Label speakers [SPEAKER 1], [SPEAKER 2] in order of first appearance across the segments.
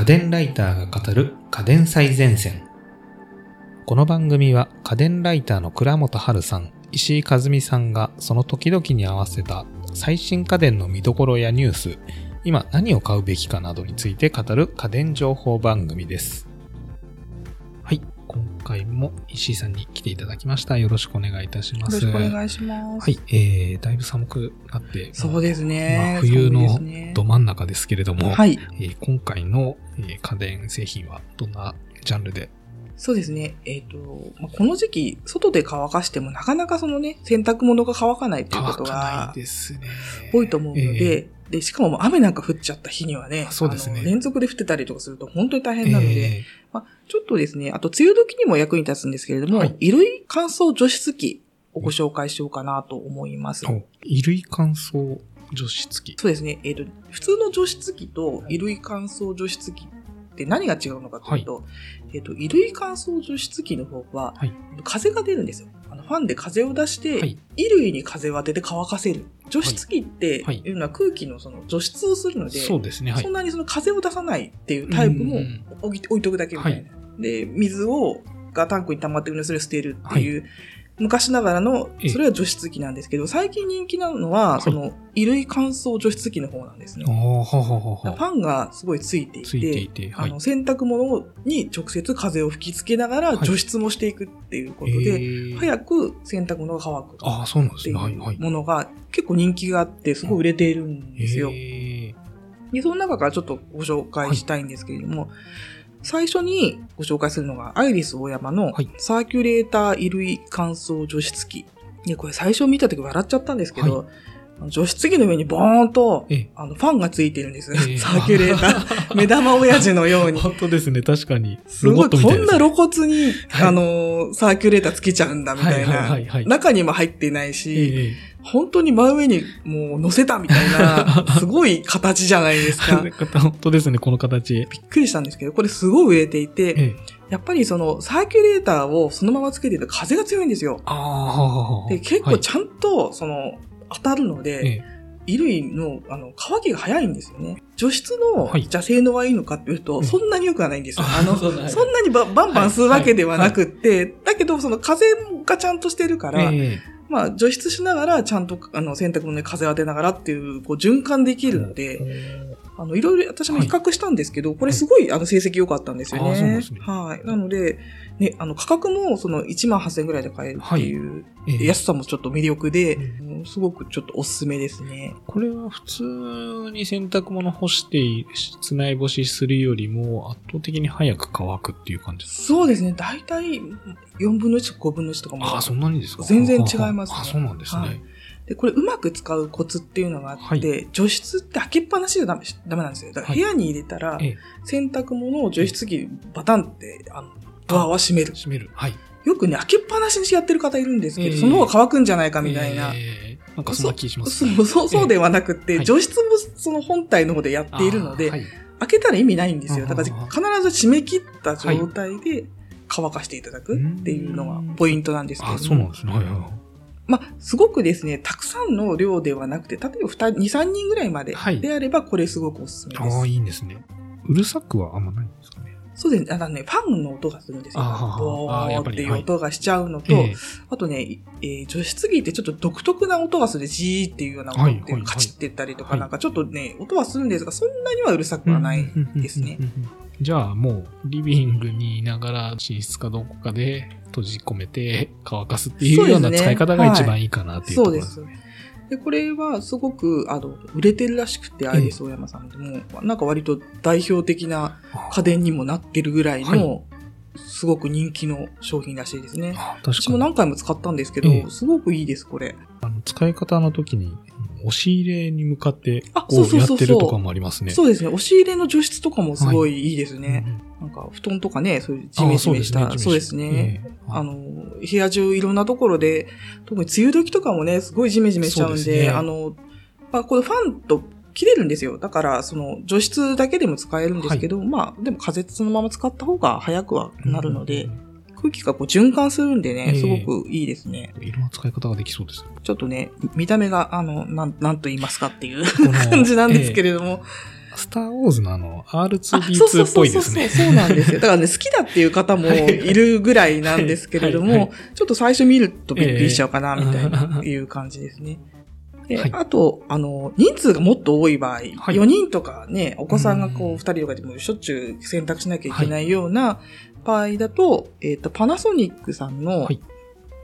[SPEAKER 1] 家電ライターが語る家電最前線。この番組は家電ライターの倉本春さん、石井和美さんがその時々に合わせた最新家電の見どころやニュース、今何を買うべきかなどについて語る家電情報番組です。はい。今回も石井さんに来ていただきました。よろしくお願いいたし
[SPEAKER 2] よろ
[SPEAKER 1] ます。
[SPEAKER 2] しくお願いします。
[SPEAKER 1] はい。えー、だいぶ寒くなって、
[SPEAKER 2] そうですね。
[SPEAKER 1] まあ冬のど真ん中ですけれども、
[SPEAKER 2] はい。
[SPEAKER 1] えー今回の、えー家電製品はどんなジャンルで？
[SPEAKER 2] そうですね。えっ、と、まあこの時期、外で乾かしてもなかなかそのね、洗濯物が乾かないっていうことが
[SPEAKER 1] ですね。
[SPEAKER 2] 多いと思うので、
[SPEAKER 1] え
[SPEAKER 2] で、しかも雨なんか降っちゃった日にはね、
[SPEAKER 1] そうですね
[SPEAKER 2] 連続で降ってたりとかすると本当に大
[SPEAKER 1] ー
[SPEAKER 2] 変なので、
[SPEAKER 1] え
[SPEAKER 2] まあ、ちょっとですね、あと梅雨時にも役に立つんですけれども、
[SPEAKER 1] はい
[SPEAKER 2] 衣類乾燥除湿機をご紹介しようかなと思います。
[SPEAKER 1] 衣類乾燥除湿機。
[SPEAKER 2] そうですね。えっ、と、普通の除湿機と衣類乾燥除湿機って何が違うのかというと、えっ、と、衣類乾燥除湿機の方は、
[SPEAKER 1] はい
[SPEAKER 2] 風が出るんですよ。あのファンで風を出して、
[SPEAKER 1] はい
[SPEAKER 2] 衣類に風を当てて乾かせる。除湿機って
[SPEAKER 1] はい
[SPEAKER 2] いうのは空気のその除湿をするので、
[SPEAKER 1] そうですね。はい
[SPEAKER 2] そん。なにその風を出さないっていうタイプも置い置いとくだけみたいな。で、水を、がタンクに溜まってるのでそれを捨てるっていう、昔ながらの
[SPEAKER 1] ええ、
[SPEAKER 2] それは除湿機なんですけど、最近人気なのは、
[SPEAKER 1] い
[SPEAKER 2] その、衣類乾燥除湿機の方なんですね。
[SPEAKER 1] ははは
[SPEAKER 2] フ
[SPEAKER 1] は。
[SPEAKER 2] ァンがすごいついていて、
[SPEAKER 1] ついていて、はい
[SPEAKER 2] あの。洗濯物に直接風を吹きつけながら
[SPEAKER 1] はい
[SPEAKER 2] 除湿もしていくっていうこと
[SPEAKER 1] え
[SPEAKER 2] で、
[SPEAKER 1] ー
[SPEAKER 2] 早く洗濯物が乾くっていう
[SPEAKER 1] い。
[SPEAKER 2] ものが結構人気があって、すごい売れているんですよ。
[SPEAKER 1] え
[SPEAKER 2] で、その中からちょっとご紹介したいんですけれども、最初にご紹介するのが、アイリスオーヤマの
[SPEAKER 1] はい
[SPEAKER 2] サーキュレーター衣類乾燥除湿機。で、これ最初見た時笑っちゃったんですけど、あの除湿機の上にボーンと
[SPEAKER 1] ええ
[SPEAKER 2] あのファンがついてるんです。
[SPEAKER 1] ええ
[SPEAKER 2] サーキュレーター。目玉親父のよう
[SPEAKER 1] ー。
[SPEAKER 2] に。
[SPEAKER 1] 本当ですね。確かに。
[SPEAKER 2] すごい、こんな
[SPEAKER 1] ロ
[SPEAKER 2] 露骨に、
[SPEAKER 1] はい
[SPEAKER 2] あの、サーキュレーターつけちゃうんだみたい
[SPEAKER 1] はいはいはいは
[SPEAKER 2] な。
[SPEAKER 1] い
[SPEAKER 2] 中にも入ってないし、
[SPEAKER 1] え
[SPEAKER 2] 本当に真上にもう乗せたみたいな、すごい形じゃないですか。
[SPEAKER 1] え 本当ですね。この形。
[SPEAKER 2] びっくりしたんですけど、これすごい売れていて、
[SPEAKER 1] ええ。
[SPEAKER 2] やっぱりそのサーキュレーターをそのままつけてると風が強いんですよ。で、結構ちゃんとその当たるので、
[SPEAKER 1] はいえ
[SPEAKER 2] 衣類のあの乾きが早いんですよね。除湿の、
[SPEAKER 1] はい
[SPEAKER 2] じゃあ性能はいいのかっていうと、
[SPEAKER 1] うん
[SPEAKER 2] そんなに良くはないんですよ。
[SPEAKER 1] あ
[SPEAKER 2] あの、
[SPEAKER 1] そん
[SPEAKER 2] なにばバンバン吸うわけではなくって、だけどその風がちゃんとしてるから、
[SPEAKER 1] え
[SPEAKER 2] まあ除湿しながらちゃんとあの洗濯物に風を当てながらっていう、こう循環できるので、あの、いろいろ私も比較したんですけど、これすごい、あの、成績良かったんですよね。
[SPEAKER 1] あそうなんですね
[SPEAKER 2] はい。なので、ね、あの、価格も、その、1万8000円ぐらいで買えるっていう、
[SPEAKER 1] ええ
[SPEAKER 2] 安さもちょっと魅力で、
[SPEAKER 1] うん
[SPEAKER 2] うんすごくちょっとおすすめですね。
[SPEAKER 1] これは普通に洗濯物干して、室内干しするよりも圧倒的に早く乾くっていう感じですか？
[SPEAKER 2] そうですね。だいたい4分の1とか5分の1とかも。
[SPEAKER 1] ああ、そんなにですか？
[SPEAKER 2] 全然違いますね
[SPEAKER 1] あそうなんですね。
[SPEAKER 2] はいで、これうまく使うコツっていうのがあって、
[SPEAKER 1] は
[SPEAKER 2] 除湿って開けっぱなしじゃダメダメなんですよ。だから
[SPEAKER 1] はい
[SPEAKER 2] 部屋に入れたら、
[SPEAKER 1] ええ
[SPEAKER 2] 洗濯物を除湿機バタンって、あの、ドアは閉める。
[SPEAKER 1] 閉める。はい。
[SPEAKER 2] よくね、開けっぱなしにしてやってる方いるんですけど、
[SPEAKER 1] ええ
[SPEAKER 2] その方が乾くんじゃないかみたいな。
[SPEAKER 1] えーなんかそんな気します
[SPEAKER 2] そ。うそうそうではなくて、
[SPEAKER 1] はい
[SPEAKER 2] 除湿もその本体の方でやっているので、
[SPEAKER 1] あーはい
[SPEAKER 2] 開けたら意味ないんですよ。だから
[SPEAKER 1] あ
[SPEAKER 2] 必ず締め切った状態で乾かしていただくっていうのがポイントなんですけども。
[SPEAKER 1] そうなんですね。はいはいはい。
[SPEAKER 2] まあ、すごくですね、たくさんの量ではなくて、例えば2、2 3人ぐらいまで
[SPEAKER 1] はい
[SPEAKER 2] であれば、これすごくおすすめです。
[SPEAKER 1] ああ、いいんですね。うるさくはあんまないんですかね。
[SPEAKER 2] そうですね。あのね、ファンの音がするんですよ。ボ
[SPEAKER 1] あーやっ
[SPEAKER 2] ていう音がしちゃうのと、
[SPEAKER 1] ええ
[SPEAKER 2] あとね、えー除湿機ってちょっと独特な音がする、ジーっていうような音
[SPEAKER 1] はい
[SPEAKER 2] って、
[SPEAKER 1] はい
[SPEAKER 2] カチって言ったりとか、
[SPEAKER 1] はい
[SPEAKER 2] なんかちょっとね、音はするんですが、そんなにはうるさくはないですね
[SPEAKER 1] じゃあもう、リビングにいながら寝室かどこかで閉じ込めて乾かすっていうような使い方が一番いいかなっていうところ
[SPEAKER 2] です。で、これはすごく、あの、売れてるらしくて、アイリスオーヤマさんでも、なんか割と代表的な家電にもなってるぐらいの、すごく人気の商品らしいですね。私も。何回も使ったんですけど、
[SPEAKER 1] ええ
[SPEAKER 2] すごくいいです、これ。
[SPEAKER 1] あの使い方の時に、押し入れに向かって、
[SPEAKER 2] あ
[SPEAKER 1] こ
[SPEAKER 2] そうそうそうそう
[SPEAKER 1] うやってるとかもありますね。
[SPEAKER 2] そうですね。押し入れの除湿とかもすごいいいです
[SPEAKER 1] うん
[SPEAKER 2] ね。なんか、布団とかね、そういうジメジメした、そうですね。。
[SPEAKER 1] ええ
[SPEAKER 2] あの、部屋中いろんなところで、特に梅雨時とかもね、すごいジメジメしちゃうんで、
[SPEAKER 1] ですね
[SPEAKER 2] あの、まあ、これファンと切れるんですよ。だから、その、除湿だけでも使えるんですけど、まあ、でも風そのまま使った方が早くはなるので、
[SPEAKER 1] うん
[SPEAKER 2] 空気がこう循環するんでね、
[SPEAKER 1] ええ
[SPEAKER 2] すごくいいですね。
[SPEAKER 1] いろんな使い方ができそうですね。
[SPEAKER 2] ちょっとね、見た目が、あの、なん、なんと言いますかっていう 感じなんですけれども、
[SPEAKER 1] スターウォーズのあの、
[SPEAKER 2] あ
[SPEAKER 1] R2D2 っぽいですね。
[SPEAKER 2] そうそうそうそうなんですよ。だからね、好きだっていう方もいるぐらいなんですけれども、
[SPEAKER 1] はいはい
[SPEAKER 2] ちょっと最初見るとびっくりしちゃうかな、みたいな、いう感じですね。で、
[SPEAKER 1] はい。
[SPEAKER 2] あと、あの、人数がもっと多い場合、
[SPEAKER 1] はい。
[SPEAKER 2] 4人とかね、お子さんがこう、
[SPEAKER 1] うん。
[SPEAKER 2] 2人とかでもしょっちゅう選択しなきゃいけないような場合だと、えっ、と、パナソニックさんの
[SPEAKER 1] はい。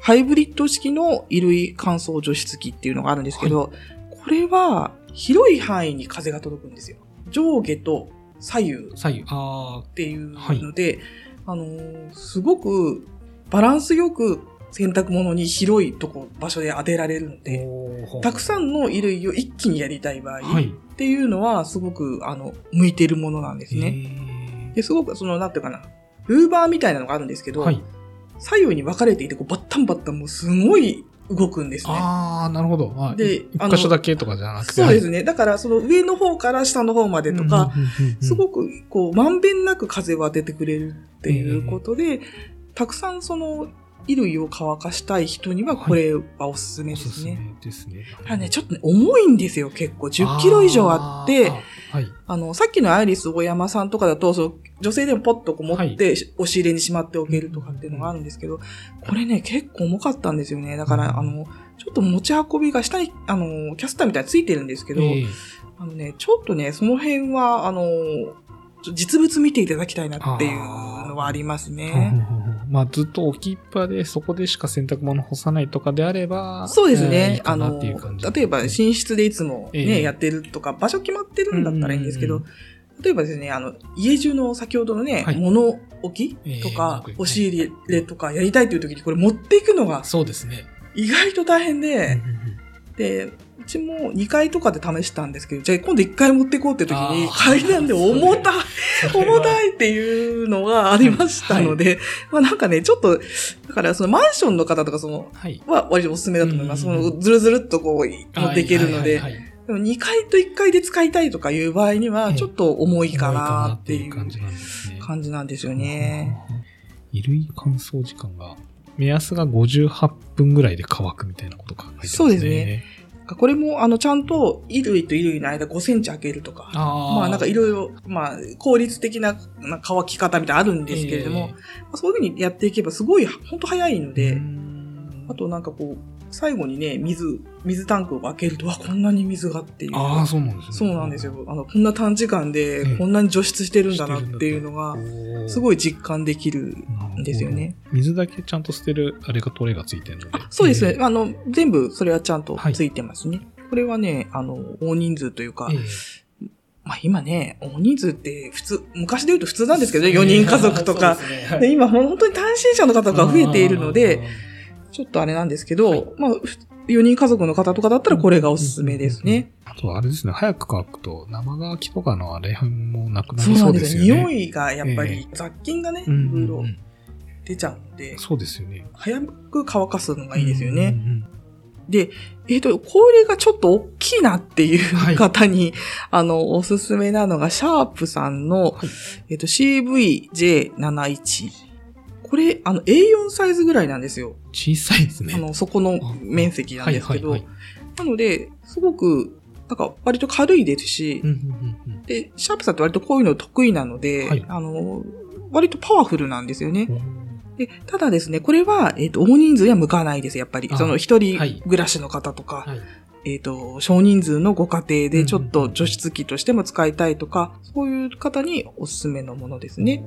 [SPEAKER 2] ハイブリッド式の衣類乾燥除湿機っていうのがあるんですけど、これは広い範囲に風が届くんですよ。上下と左右
[SPEAKER 1] 左右。あ
[SPEAKER 2] っていうので、あのーすごくバランスよく洗濯物に広いとこ、場所で当てられるの
[SPEAKER 1] ー
[SPEAKER 2] で、たくさんの衣類を一気にやりたい場合
[SPEAKER 1] はい。
[SPEAKER 2] っていうのはすごく、あの、向いてるものなんですね。
[SPEAKER 1] ね。
[SPEAKER 2] で、すごく、その、なんていうかな、ルーバーみたいなのがあるんですけど、
[SPEAKER 1] はい。
[SPEAKER 2] 左右に分かれていて、こうバッタンバッタンもうすごい動くんですね。
[SPEAKER 1] ああ、なるほど。はい
[SPEAKER 2] で
[SPEAKER 1] 一箇所だけとかじゃなくて。
[SPEAKER 2] そうですね。だから、その上の方から下の方までとか、す
[SPEAKER 1] く、
[SPEAKER 2] ごく、こう、まんべんなく風を当ててくれるっていうことで、たくさんその、衣類を乾かしたい人には、これはおすすめ
[SPEAKER 1] お
[SPEAKER 2] ですね。
[SPEAKER 1] すすめですね。
[SPEAKER 2] ただね、ちょっとね、重いんですよ、結構。10キロ以上あって、
[SPEAKER 1] はい。
[SPEAKER 2] あの、さっきのアイリス大山さんとかだと、そう、女性でもポッとこう持って、
[SPEAKER 1] はい
[SPEAKER 2] 押し入れにしまっておけるとかっていうのがあるんですけど、これね、結構重かったんですよね。だから、
[SPEAKER 1] うん
[SPEAKER 2] あの、ちょっと持ち運びが下に、あの、キャスターみたいについてるんですけど、
[SPEAKER 1] ええ
[SPEAKER 2] あのね、ちょっとね、その辺は、あの、実物見ていただきたいなっていうのはありますね。
[SPEAKER 1] まあ、ずっと置きっぱで、そこでしか洗濯物干さないとかであれば、
[SPEAKER 2] そうです
[SPEAKER 1] えーい
[SPEAKER 2] ね
[SPEAKER 1] い。
[SPEAKER 2] あの、例えば寝室でいつもね、
[SPEAKER 1] ええ。
[SPEAKER 2] やってるとか、場所決まってるんだったらいいんですけど例えばですね、あの、家中の先ほどのね、
[SPEAKER 1] はい。
[SPEAKER 2] 物置とか、押し入れとかやりたいという時にこれ持っていくのが
[SPEAKER 1] そうですね。
[SPEAKER 2] 意外と大変
[SPEAKER 1] うん
[SPEAKER 2] で、
[SPEAKER 1] うん
[SPEAKER 2] で、うちも2階とかで試したんですけど、じゃあ今度1階持っていこうって時に階段で重たい重たいっていうのがありましたので、まあなんかね、ちょっと、だからそのマンションの方とかその、
[SPEAKER 1] はい。
[SPEAKER 2] は割とおすすめだと思います。そのずるずるっとこう持っていけるので、
[SPEAKER 1] はいはいはいはい
[SPEAKER 2] でも2階と1階で使いたいとかいう場合に
[SPEAKER 1] え
[SPEAKER 2] は、
[SPEAKER 1] え
[SPEAKER 2] ちょっと重いかなっていう
[SPEAKER 1] 感じなんですね。
[SPEAKER 2] 感じなんですよね。
[SPEAKER 1] 衣類乾燥時間が、目安が58分ぐらいで乾くみたいなことが書いてますね。
[SPEAKER 2] そうですね。これも、あの、ちゃんと衣類と衣類の間5センチ開けるとか、
[SPEAKER 1] ああ。
[SPEAKER 2] まあなんかいろいろ、まあ効率的なな乾き方みたいなのあるんですけれども、
[SPEAKER 1] え
[SPEAKER 2] まあそういうふうにやっていけばすごい、本当早いの
[SPEAKER 1] え
[SPEAKER 2] で、
[SPEAKER 1] うん
[SPEAKER 2] あとなんかこう、最後にね、水、水タンクを開けると、わ、こんなに水がっていう。
[SPEAKER 1] ああ、そうなんですね。
[SPEAKER 2] そうなんですよ。あの、こんな短時間
[SPEAKER 1] え
[SPEAKER 2] で
[SPEAKER 1] え
[SPEAKER 2] こんなに除湿してるんだなっていうのが、すご
[SPEAKER 1] い
[SPEAKER 2] い実感できるんですよね。。
[SPEAKER 1] 水だけちゃんと捨てる、あれがトレがついてるので。
[SPEAKER 2] あそうですね。
[SPEAKER 1] ええ
[SPEAKER 2] あの、全部それはちゃんとついてますね。これはね、あの、大人数というか、
[SPEAKER 1] え
[SPEAKER 2] まあ今ね、大人数って普通、昔で言うと普通なんですけどね、4人家族とか。
[SPEAKER 1] で
[SPEAKER 2] 今本当に単身者の方が増えているので、、ちょっとあれなんですけど、
[SPEAKER 1] はい
[SPEAKER 2] まあ、4人家族の方とかだったらこれがおすすめですね。
[SPEAKER 1] あとあれですね、早く乾くと生乾きとかのあれもなくな
[SPEAKER 2] そう
[SPEAKER 1] りそう
[SPEAKER 2] なんでよ。
[SPEAKER 1] ですすよね。
[SPEAKER 2] 匂いがやっぱ
[SPEAKER 1] え
[SPEAKER 2] り雑菌がね、い
[SPEAKER 1] うん
[SPEAKER 2] ろいろ
[SPEAKER 1] うん
[SPEAKER 2] 出ちゃうので、
[SPEAKER 1] そうですよね。
[SPEAKER 2] 早く乾かすのがいいですよね。
[SPEAKER 1] うんうん
[SPEAKER 2] で、えっ、と、これがちょっと大きいなってい
[SPEAKER 1] はいう
[SPEAKER 2] 方に、あの、おすすめなのが、シャープさんの、
[SPEAKER 1] はい
[SPEAKER 2] えっ、と、CVJ71。これ、あの、A4 サイズぐらいなんですよ。
[SPEAKER 1] 小さいですね。
[SPEAKER 2] あの、そこの面積なんですけど、
[SPEAKER 1] はいはい
[SPEAKER 2] なので、すごく、なんか、割と軽いですし、
[SPEAKER 1] うんうんうん
[SPEAKER 2] で、シャープさんって割とこういうの得意なので、
[SPEAKER 1] はい
[SPEAKER 2] あの、割とパワフルなんですよね。
[SPEAKER 1] うん
[SPEAKER 2] で、ただですね、これは、えっ、と、大人数には向かないです、やっぱり。
[SPEAKER 1] あ
[SPEAKER 2] その一人
[SPEAKER 1] はい
[SPEAKER 2] 暮らしの方とか、
[SPEAKER 1] はい。
[SPEAKER 2] えっ、と、少人数のご家庭でちょっと除湿機としても使いたいとか、そういう方におすすめのものですね。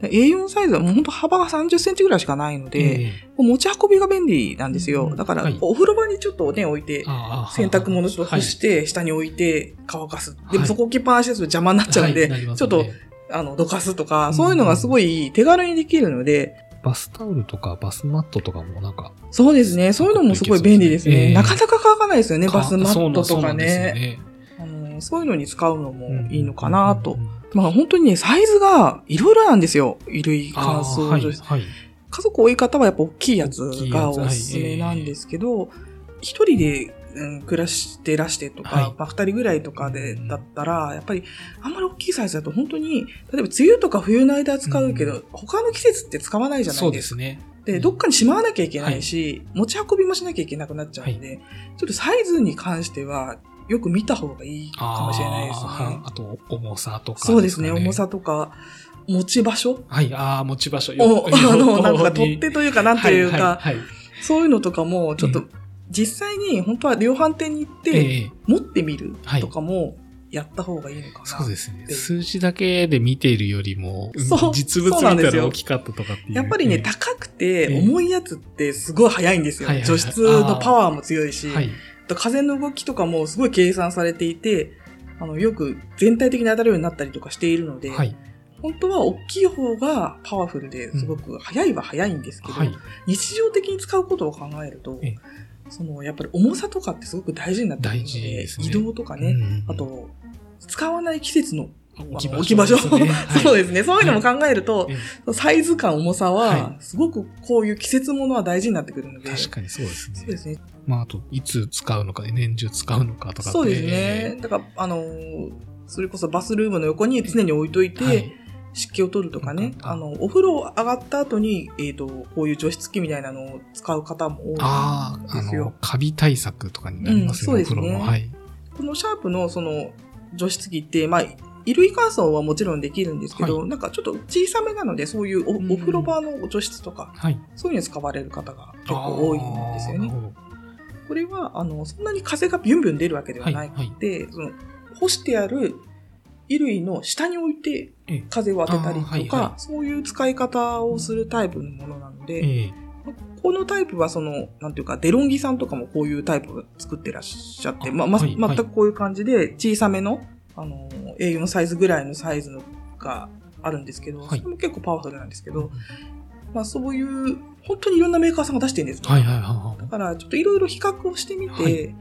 [SPEAKER 2] で A4 サイズはもう本当幅が30センチぐらいしかないので、
[SPEAKER 1] え
[SPEAKER 2] もう持ち運びが便利なんですよ。
[SPEAKER 1] うん
[SPEAKER 2] だから、
[SPEAKER 1] はい。
[SPEAKER 2] お風呂場にちょっとね、置いて、
[SPEAKER 1] あ
[SPEAKER 2] 洗濯物ちょっと干して、下に置いて乾かす。でもそこ置きっぱなしですと邪魔になっちゃうんで、ちょっと、あの、どかすとか、そういうのがすごい手軽にできるので、
[SPEAKER 1] バスタオルとかバスマットとかもなんか、
[SPEAKER 2] そうですね。そういうのもすごい便利ですね。
[SPEAKER 1] ええ
[SPEAKER 2] なかなか乾かないですよね、バスマットとか
[SPEAKER 1] そう。
[SPEAKER 2] あのそういうのに使うのも
[SPEAKER 1] うん
[SPEAKER 2] いいのかなとまあ本当にね、サイズがいろいろなんですよ。衣類乾
[SPEAKER 1] あーはいはい。
[SPEAKER 2] 家族多い方はやっぱ大きいやつがおすすめなんですけど、一人で、うん、暮らしてらしてとか、
[SPEAKER 1] はい
[SPEAKER 2] まあ二人ぐらいとかで
[SPEAKER 1] うん
[SPEAKER 2] だったら、やっぱりあんまり大きいサイズだと本当に、例えば梅雨とか冬の間は使うけど、
[SPEAKER 1] う
[SPEAKER 2] 他の季節って使わないじゃな
[SPEAKER 1] そ
[SPEAKER 2] いうでか。
[SPEAKER 1] ですすね。
[SPEAKER 2] で、どっかにしまわなきゃいけないし、持ち運びもしなきゃいけなくなっちゃうので、ちょっとサイズに関しては、よく見た方がいいかもしれないですね。
[SPEAKER 1] あと、重さとか、
[SPEAKER 2] そうですね、重。さとか、持ち場所？
[SPEAKER 1] はい、ああ、持ち場所。
[SPEAKER 2] を、あの、なんか取っ手というか、なんというか、
[SPEAKER 1] はいはいはい
[SPEAKER 2] そういうのとかも、ちょっ
[SPEAKER 1] え
[SPEAKER 2] と、実際に本当は量販店に行って、
[SPEAKER 1] ええ
[SPEAKER 2] 持ってみるとかも、やった方がいいのかな。
[SPEAKER 1] そうですね。
[SPEAKER 2] で
[SPEAKER 1] 数字だけで見ているよりも、実物見たら大きかったとかっていう。
[SPEAKER 2] やっぱりね、
[SPEAKER 1] え
[SPEAKER 2] 高く
[SPEAKER 1] え
[SPEAKER 2] て重いやつってすごい速いんですよ。除湿のパワーも強いし、
[SPEAKER 1] えはい。
[SPEAKER 2] 風の動きとかもすごい計算されていて、あの、よく全体的に当たるようになったりとかしているので、
[SPEAKER 1] はい。
[SPEAKER 2] 本当は大きい方がパワフルですごく速いは速いんですけど、
[SPEAKER 1] はい。
[SPEAKER 2] 日常的に使うことを考えると
[SPEAKER 1] ええ、
[SPEAKER 2] その、やっぱり重さとかってすごく大事になってくるの
[SPEAKER 1] ですね
[SPEAKER 2] 移動とかね、
[SPEAKER 1] うん
[SPEAKER 2] あ、と、使わない季節の
[SPEAKER 1] 置
[SPEAKER 2] 置き場所。そうですね。そういうのも考えると、
[SPEAKER 1] え
[SPEAKER 2] サイズ感、重さ
[SPEAKER 1] は
[SPEAKER 2] は、すごくこういう季節ものは大事になってくるので。
[SPEAKER 1] え確かにそうですね。
[SPEAKER 2] そうですね。
[SPEAKER 1] まあ、あと、いつ使うのか、年中使うのかとか
[SPEAKER 2] そうですね。だから、あのーそれこそバスルームの横に常に置いといて、
[SPEAKER 1] はい
[SPEAKER 2] 湿気を取るとかね、
[SPEAKER 1] うん
[SPEAKER 2] あの、お風呂上がった後に、えっ、と、こういう除湿機みたいなのを使う方も多いん
[SPEAKER 1] ああ、あ
[SPEAKER 2] ですよ
[SPEAKER 1] の、。カビ対策とかになりますよね、
[SPEAKER 2] うんそうですね。
[SPEAKER 1] はい。
[SPEAKER 2] このシャープのその除湿機って、まあ、衣類乾燥はもちろんできるんですけど、
[SPEAKER 1] は
[SPEAKER 2] なんかちょっと小さめなので、そういうお,、
[SPEAKER 1] うん
[SPEAKER 2] お風呂場の除湿とか、
[SPEAKER 1] はい。
[SPEAKER 2] そういうのに使われる方が結構多いんですよね。これは、あの、そんなに風がビュンビュン出るわけではなくて、その、干してある衣類の下に置いて
[SPEAKER 1] ええ。
[SPEAKER 2] 風を当てたりとか、
[SPEAKER 1] はいは
[SPEAKER 2] そういう使い方をするタイプのものなので、
[SPEAKER 1] ええ。
[SPEAKER 2] このタイプはその、なんていうか、デロンギさんとかもこういうタイプを作ってらっしゃって、
[SPEAKER 1] あ
[SPEAKER 2] まあ、ま、
[SPEAKER 1] はい
[SPEAKER 2] 全くこういう感じで、小さめの、あの、A4 サイズぐらいのサイズのがあるんですけど、
[SPEAKER 1] はい。
[SPEAKER 2] それも結構パワフルなんですけど、まあそういう、本当にいろんなメーカーさんが出してるんですね。
[SPEAKER 1] はいはいはいはい。
[SPEAKER 2] だ。から、ちょっといろいろ比較をしてみて、
[SPEAKER 1] はい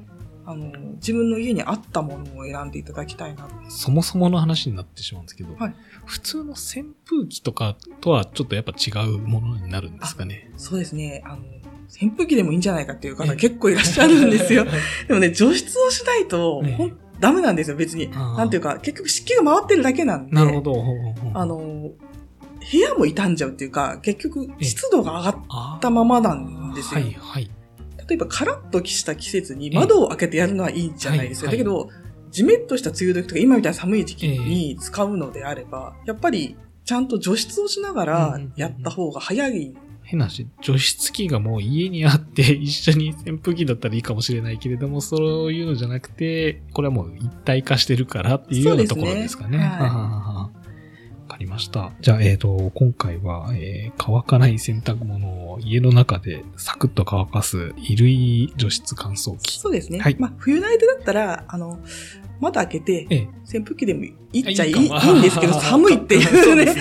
[SPEAKER 2] あの、自分の家に合ったものを選んでいただきたいな。
[SPEAKER 1] そもそもの話になってしまうんですけど、
[SPEAKER 2] はい
[SPEAKER 1] 普通の扇風機とかとはちょっとやっぱ違うものになるんですかね？
[SPEAKER 2] そうですね、あの、扇風機でもいいんじゃないかっていう方
[SPEAKER 1] ええ
[SPEAKER 2] 結構いらっしゃるんですよ。でもね、除湿をしないと、ダメなんですよ、別に。なんていうか、結局湿気が回ってるだけなんで。
[SPEAKER 1] なるほど。ほうほう
[SPEAKER 2] あの、部屋も傷んじゃうっていうか、結局
[SPEAKER 1] ええ
[SPEAKER 2] 湿度が上がったままなんですよ。
[SPEAKER 1] はいはい。
[SPEAKER 2] 例えば、カラッとした季節に窓を開けてやるのはいいんじゃないですか。
[SPEAKER 1] はい
[SPEAKER 2] だけど、ジメッとした梅雨時とか、今みたいな寒い時期に使うのであれば、やっぱり、ちゃんと除湿をしながら
[SPEAKER 1] うん
[SPEAKER 2] やった方が早い。
[SPEAKER 1] 変な話、除湿機がもう家にあって一緒に扇風機だったらいいかもしれないけれども、そういうのじゃなくて、これはもう一体化してるからっていうようなところですかね。
[SPEAKER 2] そうですねは
[SPEAKER 1] りました。じゃあ、えっ、と、今回は、えー乾かない洗濯物を家の中でサクッと乾かす衣類除湿乾燥機。
[SPEAKER 2] そうですね。
[SPEAKER 1] はい。
[SPEAKER 2] まあ、冬の間だったら、あの、窓開けて、
[SPEAKER 1] ええ。
[SPEAKER 2] 扇風機でもいいっちゃいいいんですけど、寒いっていうね。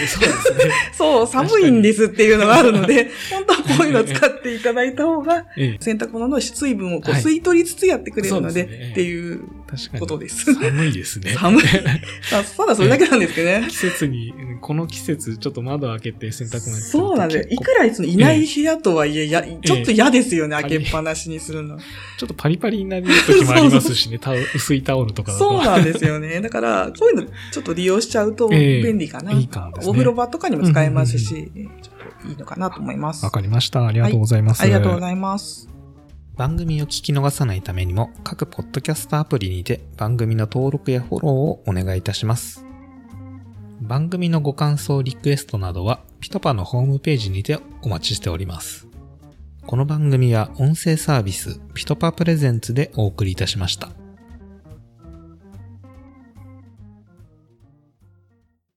[SPEAKER 1] そう
[SPEAKER 2] 寒いんですっていうのがあるので、本当はこういうのを使っていただいた方が、
[SPEAKER 1] ええ、
[SPEAKER 2] 洗濯物の水分をこう
[SPEAKER 1] はい
[SPEAKER 2] 吸い取りつつやってくれるので、っていう
[SPEAKER 1] 確かに。
[SPEAKER 2] ことです。
[SPEAKER 1] 寒いですね。
[SPEAKER 2] 寒い。まあ、ただそれだけなんですけどね。
[SPEAKER 1] 季節に、この季節、ちょっと窓開けて洗濯物
[SPEAKER 2] そうなんですいくらそのいない部屋とはいえ、やちょっと嫌ですよね、
[SPEAKER 1] ええ
[SPEAKER 2] 開けっぱなしにするの。
[SPEAKER 1] ちょっとパリパリになる時もありますしね、薄いタオルとか。
[SPEAKER 2] そうなんですよね。だから、こういうのちょっと利用しちゃうと
[SPEAKER 1] ええ
[SPEAKER 2] 便利かな。
[SPEAKER 1] いいか。
[SPEAKER 2] お風呂場とかにも使えますし、ちょっといいのかなと思います。
[SPEAKER 1] わかりました。ありがとうございます。
[SPEAKER 2] ありがとうございます。
[SPEAKER 1] 番組を聞き逃さないためにも、各ポッドキャストアプリにて番組の登録やフォローをお願いいたします。番組のご感想、リクエストなどは、ピトパのホームページにてお待ちしております。この番組は音声サービス、ピトパプレゼンツでお送りいたしました。